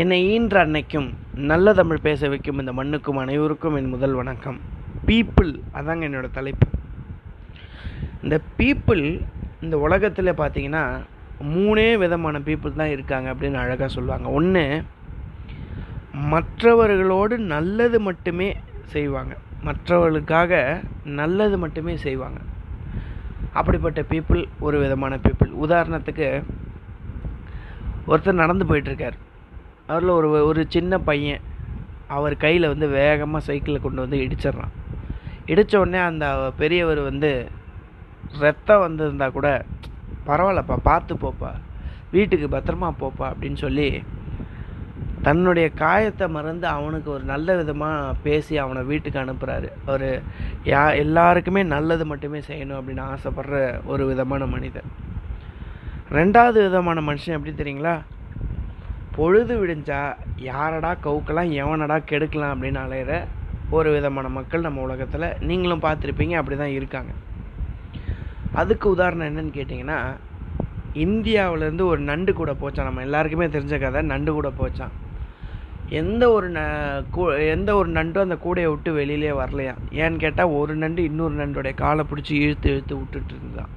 என்னை ஈன்ற அன்னைக்கும் நல்ல தமிழ் பேச வைக்கும் இந்த மண்ணுக்கும் அனைவருக்கும் என் முதல் வணக்கம். பீப்புள் அதாங்க என்னோடய தலைப்பு. இந்த பீப்புள் இந்த உலகத்தில் பார்த்தீங்கன்னா மூணே விதமான பீப்புள் தான் இருக்காங்க அப்படின்னு அழகாக சொல்லுவாங்க. ஒன்று மற்றவர்களோடு நல்லது மட்டுமே செய்வாங்க. மற்றவர்களுக்காக நல்லது மட்டுமே செய்வாங்க. அப்படிப்பட்ட பீப்புள் ஒரு விதமான பீப்புள். உதாரணத்துக்கு ஒருத்தர் நடந்து போயிட்டுருக்கார். அதில் ஒரு ஒரு சின்ன பையன் அவர் கையில் வந்து வேகமாக சைக்கிளை கொண்டு வந்து இடிச்சிட்றான். இடித்த உடனே அந்த பெரியவர் வந்து ரத்தம் வந்திருந்தா கூட பரவாயில்லப்பா பார்த்து போப்பா வீட்டுக்கு பத்திரமா போப்பா அப்படின்னு சொல்லி தன்னுடைய காயத்தை மறந்து அவனுக்கு ஒரு நல்ல விதமாக பேசி அவனை வீட்டுக்கு அனுப்புகிறாரு அவர் யா எல்லாருக்குமே நல்லது மட்டுமே செய்யணும் அப்படின்னு ஆசைப்படுற ஒரு விதமான மனிதன் ரெண்டாவது விதமான மனுஷன் எப்படி தெரியுங்களா? பொழுது விடிஞ்சா யாரடா கவுக்கலாம் எவனடா கெடுக்கலாம் அப்படின்னு அலையிற ஒரு விதமான மக்கள் நம்ம உலகத்தில் நீங்களும் பார்த்துருப்பீங்க அப்படி தான் இருக்காங்க. அதுக்கு உதாரணம் என்னன்னு கேட்டிங்கன்னா இந்தியாவிலேருந்து ஒரு நண்டு கூட போச்சான் நம்ம எல்லாருக்குமே தெரிஞ்ச கதை நண்டு கூட போச்சான் எந்த ஒரு ந கூ- எந்த ஒரு நண்டும் அந்த கூடையை விட்டு வெளியிலே வரலையா? ஏன்னு கேட்டால் ஒரு நண்டு இன்னொரு நண்டுடைய காலை பிடிச்சி இழுத்து இழுத்து விட்டுட்டு இருந்தான்.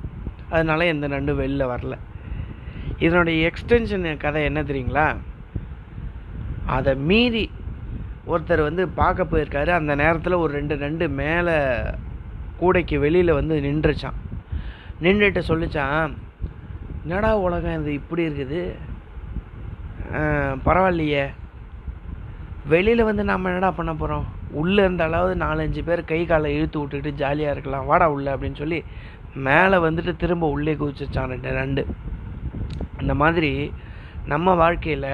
அதனால எந்த நண்டும் வெளில வரல. இதனுடைய எக்ஸ்டென்ஷன் கதை என்ன தெரியுங்களா? அதை மீறி ஒருத்தர் வந்து பார்க்க போயிருக்காரு. அந்த நேரத்தில் ஒரு ரெண்டு நண்டு மேலே கூடைக்கு வெளியில் வந்து நின்றுச்சான் நின்றுட்டு சொல்லிச்சான் என்னடா உலகம் இது? இப்படி இருக்குது. பரவாயில்லையே. வெளியில் வந்து நாம் என்னடா பண்ண போகிறோம் உள்ளே இருந்த அளவு நாலஞ்சு பேர் கை காலை இழுத்து விட்டுட்டு ஜாலியாக இருக்கலாம். வாடா உள்ள அப்படின்னு சொல்லி மேலே வந்துட்டு திரும்ப உள்ளே குதிச்சிச்சான் ரெண்டு நண்டு. அந்த மாதிரி நம்ம வாழ்க்கையில்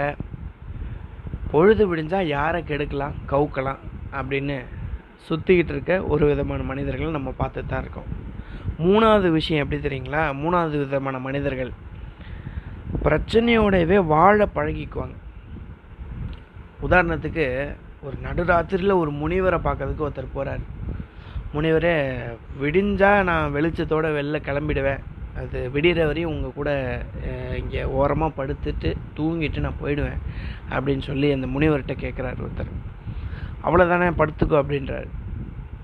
பொழுது விடிஞ்சால் யாரை கெடுக்கலாம் கவுக்கலாம் அப்படின்னு சுற்றிக்கிட்டு இருக்க ஒரு விதமான மனிதர்கள் நம்ம பார்த்து தான் இருக்கோம். மூணாவது விஷயம் எப்படி தெரியுங்களா? மூணாவது விதமான மனிதர்கள் பிரச்சனையோடவே வாழ பழகிக்குவாங்க. உதாரணத்துக்கு ஒரு நடுராத்திரியில் ஒரு முனிவரை பார்க்கறதுக்கு ஒருத்தர் போகிறார் முனிவரே விடிஞ்சால் நான் வெளிச்சத்தோடு வெளில கிளம்பிடுவேன். அது விடிகிற வரையும் உங்கள் கூட இங்கே ஓரமாக படுத்துட்டு தூங்கிட்டு நான் போயிடுவேன் அப்படின்னு சொல்லி அந்த முனிவர்கிட்ட கேட்குறாரு ஒருத்தர். அவ்வளோதானே படுத்துக்கோ அப்படின்றாரு.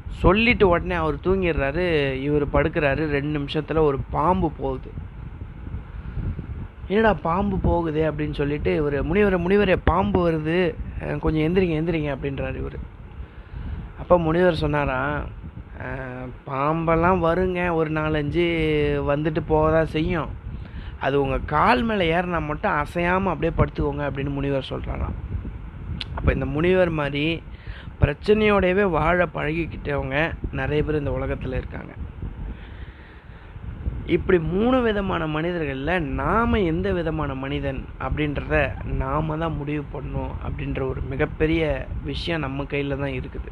சொல்லிட்டு உடனே அவர் தூங்கிடுறாரு. இவர் படுக்கிறாரு. ரெண்டு நிமிஷத்தில் ஒரு பாம்பு போகுது. என்னடா பாம்பு போகுதே? அப்படின்னு சொல்லிட்டு இவர் முனிவரை முனிவரே பாம்பு வருது. கொஞ்சம் எந்திரிங்க எந்திரிங்க அப்படின்றாரு இவர். அப்போ முனிவர் சொன்னாராம் பாம்பெல்லாம் வருங்க. ஒரு நாலஞ்சு வந்துட்டு போக தான் செய்யும். அது உங்கள் கால் மேலே ஏறினா மட்டும் அசையாமல் அப்படியே படுத்துக்கோங்க அப்படின்னு முனிவர் சொல்கிறாராம் அப்போ இந்த முனிவர் மாதிரி பிரச்சனையோடவே வாழ பழகிக்கிட்டவங்க நிறைய பேர் இந்த உலகத்தில் இருக்காங்க. இப்படி மூணு விதமான மனிதர்களில் நாம் எந்த விதமான மனிதன் அப்படின்றத நாம தான் முடிவு பண்ணணும் அப்படின்ற ஒரு மிகப்பெரிய விஷயம் நம்ம கையில் தான் இருக்குது.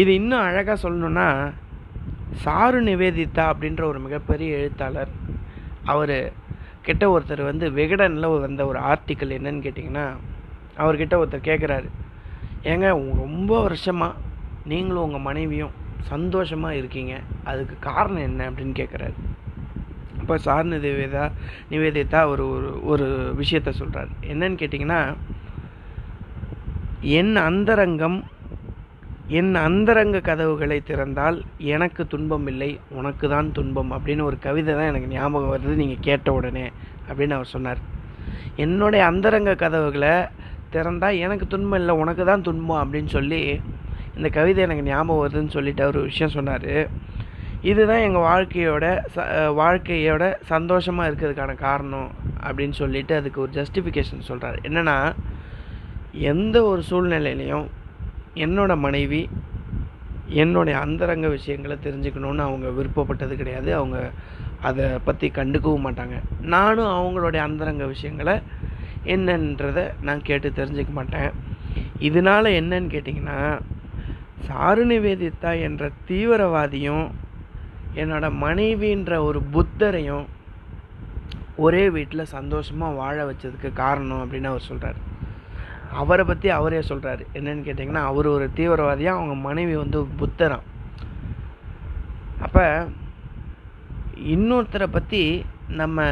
இது இன்னும் அழகாக சொல்லணுன்னா சாரு நிவேதிதா அப்படின்ற ஒரு மிகப்பெரிய எழுத்தாளர். அவர் கிட்ட ஒருத்தர் வந்து விகடனில் வந்த ஒரு ஆர்டிக்கல் என்னன்னு கேட்டிங்கன்னா அவர்கிட்ட ஒருத்தர் கேட்குறாரு ஏங்க ரொம்ப வருஷமாக நீங்களும் உங்கள் மனைவியும் சந்தோஷமாக இருக்கீங்க. அதுக்கு காரணம் என்ன அப்படின்னு கேட்குறாரு அப்போ சார் நிவேதா நிவேதிதா ஒரு ஒரு ஒரு விஷயத்த சொல்கிறார் என்னன்னு கேட்டிங்கன்னா என் அந்தரங்கம் என் அந்தரங்க கதவுகளை திறந்தால் எனக்கு துன்பம் இல்லை உனக்கு தான் துன்பம் அப்படின்னு ஒரு கவிதை தான் எனக்கு ஞாபகம் வருது நீங்கள் கேட்ட உடனே அப்படின்னு அவர் சொன்னார். என்னுடைய அந்தரங்க கதவுகளை திறந்தால் எனக்கு துன்பம் இல்லை உனக்கு தான் துன்பம் அப்படின்னு சொல்லி இந்த கவிதை எனக்கு ஞாபகம் வருதுன்னு சொல்லிட்டு அவர் ஒரு விஷயம் சொன்னார். இதுதான் எங்கள் வாழ்க்கையோட ச வாழ்க்கையோட சந்தோஷமாக இருக்கிறதுக்கான காரணம் அப்படின்னு சொல்லிட்டு அதுக்கு ஒரு ஜஸ்டிஃபிகேஷன் சொல்கிறார் என்னென்னா எந்த ஒரு சூழ்நிலையிலையும் என்னோடய மனைவி என்னுடைய அந்தரங்க விஷயங்களை தெரிஞ்சுக்கணுன்னு அவங்க விருப்பப்பட்டது கிடையாது. அவங்க அதை பற்றி கண்டுக்கவும் மாட்டாங்க. நானும் அவங்களுடைய அந்தரங்க விஷயங்களை என்னன்றதை நான் கேட்டு தெரிஞ்சுக்க மாட்டேன். இதனால என்னன்னு கேட்டிங்கன்னா சாரு நிவேதிதா என்ற தீவிரவாதியும் என்னோட மனைவின்ற ஒரு புத்தரையும் ஒரே வீட்டில் சந்தோஷமாக வாழ வச்சதுக்கு காரணம் அப்படின்னு அவர் சொல்கிறார் அவரை பற்றி அவரே சொல்கிறாரு என்னன்னு கேட்டிங்கன்னா அவர் ஒரு தீவிரவாதியாக அவங்க மனைவி வந்து புத்தராம் அப்போ இன்னொருத்தரை பற்றி நம்ம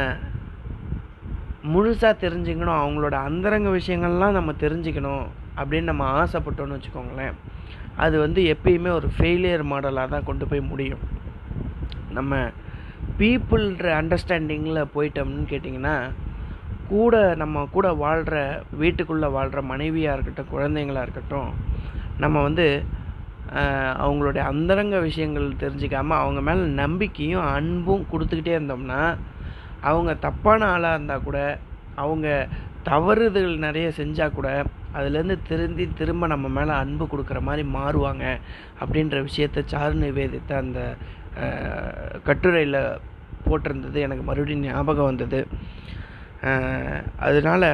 முழுசாக தெரிஞ்சுக்கணும் அவங்களோட அந்தரங்க விஷயங்கள்லாம் நம்ம தெரிஞ்சுக்கணும் அப்படின்னு நம்ம ஆசைப்பட்டோன்னு வச்சுக்கோங்களேன். அது வந்து எப்பயுமே ஒரு ஃபெயிலியர் மாடலாக தான் கொண்டு போய் முடியும். நம்ம பீப்புள்ன்ற அண்டர்ஸ்டாண்டிங்கில் போயிட்டோம்னு கேட்டிங்கன்னா கூட நம்ம கூட வாழ்கிற வீட்டுக்குள்ளே வாழ்கிற மனைவியாக இருக்கட்டும் குழந்தைங்களாக இருக்கட்டும் நம்ம வந்து அவங்களுடைய அந்தரங்க விஷயங்கள் தெரிஞ்சிக்காமல் அவங்க மேலே நம்பிக்கையும் அன்பும் கொடுத்துக்கிட்டே இருந்தோம்னா அவங்க தப்பான ஆளாக இருந்தால் கூட அவங்க தவறுதல் நிறைய செஞ்சால் கூட அதுலேருந்து திருந்தி திரும்ப நம்ம மேலே அன்பு கொடுக்குற மாதிரி மாறுவாங்க அப்படின்ற விஷயத்த சாரு நிவேதித்த அந்த கட்டுரையில் போட்டிருந்தது எனக்கு மறுபடியும் ஞாபகம் வந்தது. அதனால்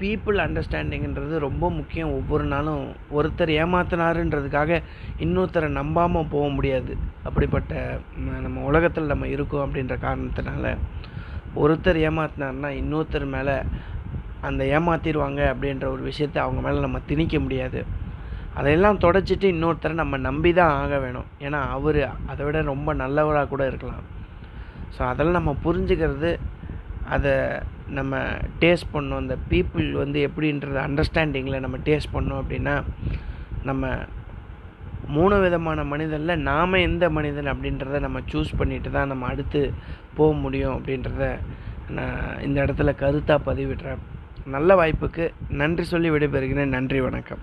பீப்புள் அண்டர்ஸ்டாண்டிங்கிறது ரொம்ப முக்கியம். ஒவ்வொரு நாளும் ஒருத்தர் ஏமாத்தினாருன்றதுக்காக இன்னொருத்தரை நம்பாமல் போக முடியாது. அப்படிப்பட்ட நம்ம உலகத்தில் நம்ம இருக்கோம் அப்படின்ற காரணத்தினால ஒருத்தர் ஏமாத்தினார்னா இன்னொருத்தர் மேலே அந்த ஏமாத்திடுவாங்க அப்படின்ற ஒரு விஷயத்த அவங்க மேலே நம்ம திணிக்க முடியாது. அதையெல்லாம் தொடச்சிட்டு இன்னொருத்தரை நம்ம நம்பி தான் ஆக வேணும். ஏன்னா அவர் அதை விட ரொம்ப நல்லவராக கூட இருக்கலாம். ஸோ அதெல்லாம் நம்ம புரிஞ்சுக்கிறது அதை நம்ம டேஸ்ட் பண்ணோம் அந்த பீப்புள் வந்து எப்படின்றத அண்டர்ஸ்டாண்டிங்கில் நம்ம டேஸ்ட் பண்ணோம் அப்படின்னா நம்ம மூணு விதமான மனிதனில் நாம் எந்த மனிதன் அப்படின்றத நம்ம சூஸ் பண்ணிட்டு தான் நம்ம அடுத்து போக முடியும் அப்படின்றத நான் இந்த இடத்துல கருத்தாக பதிவிடுறேன். நல்ல வாய்ப்புக்கு நன்றி சொல்லி விடைபெறுகிறேன். நன்றி வணக்கம்.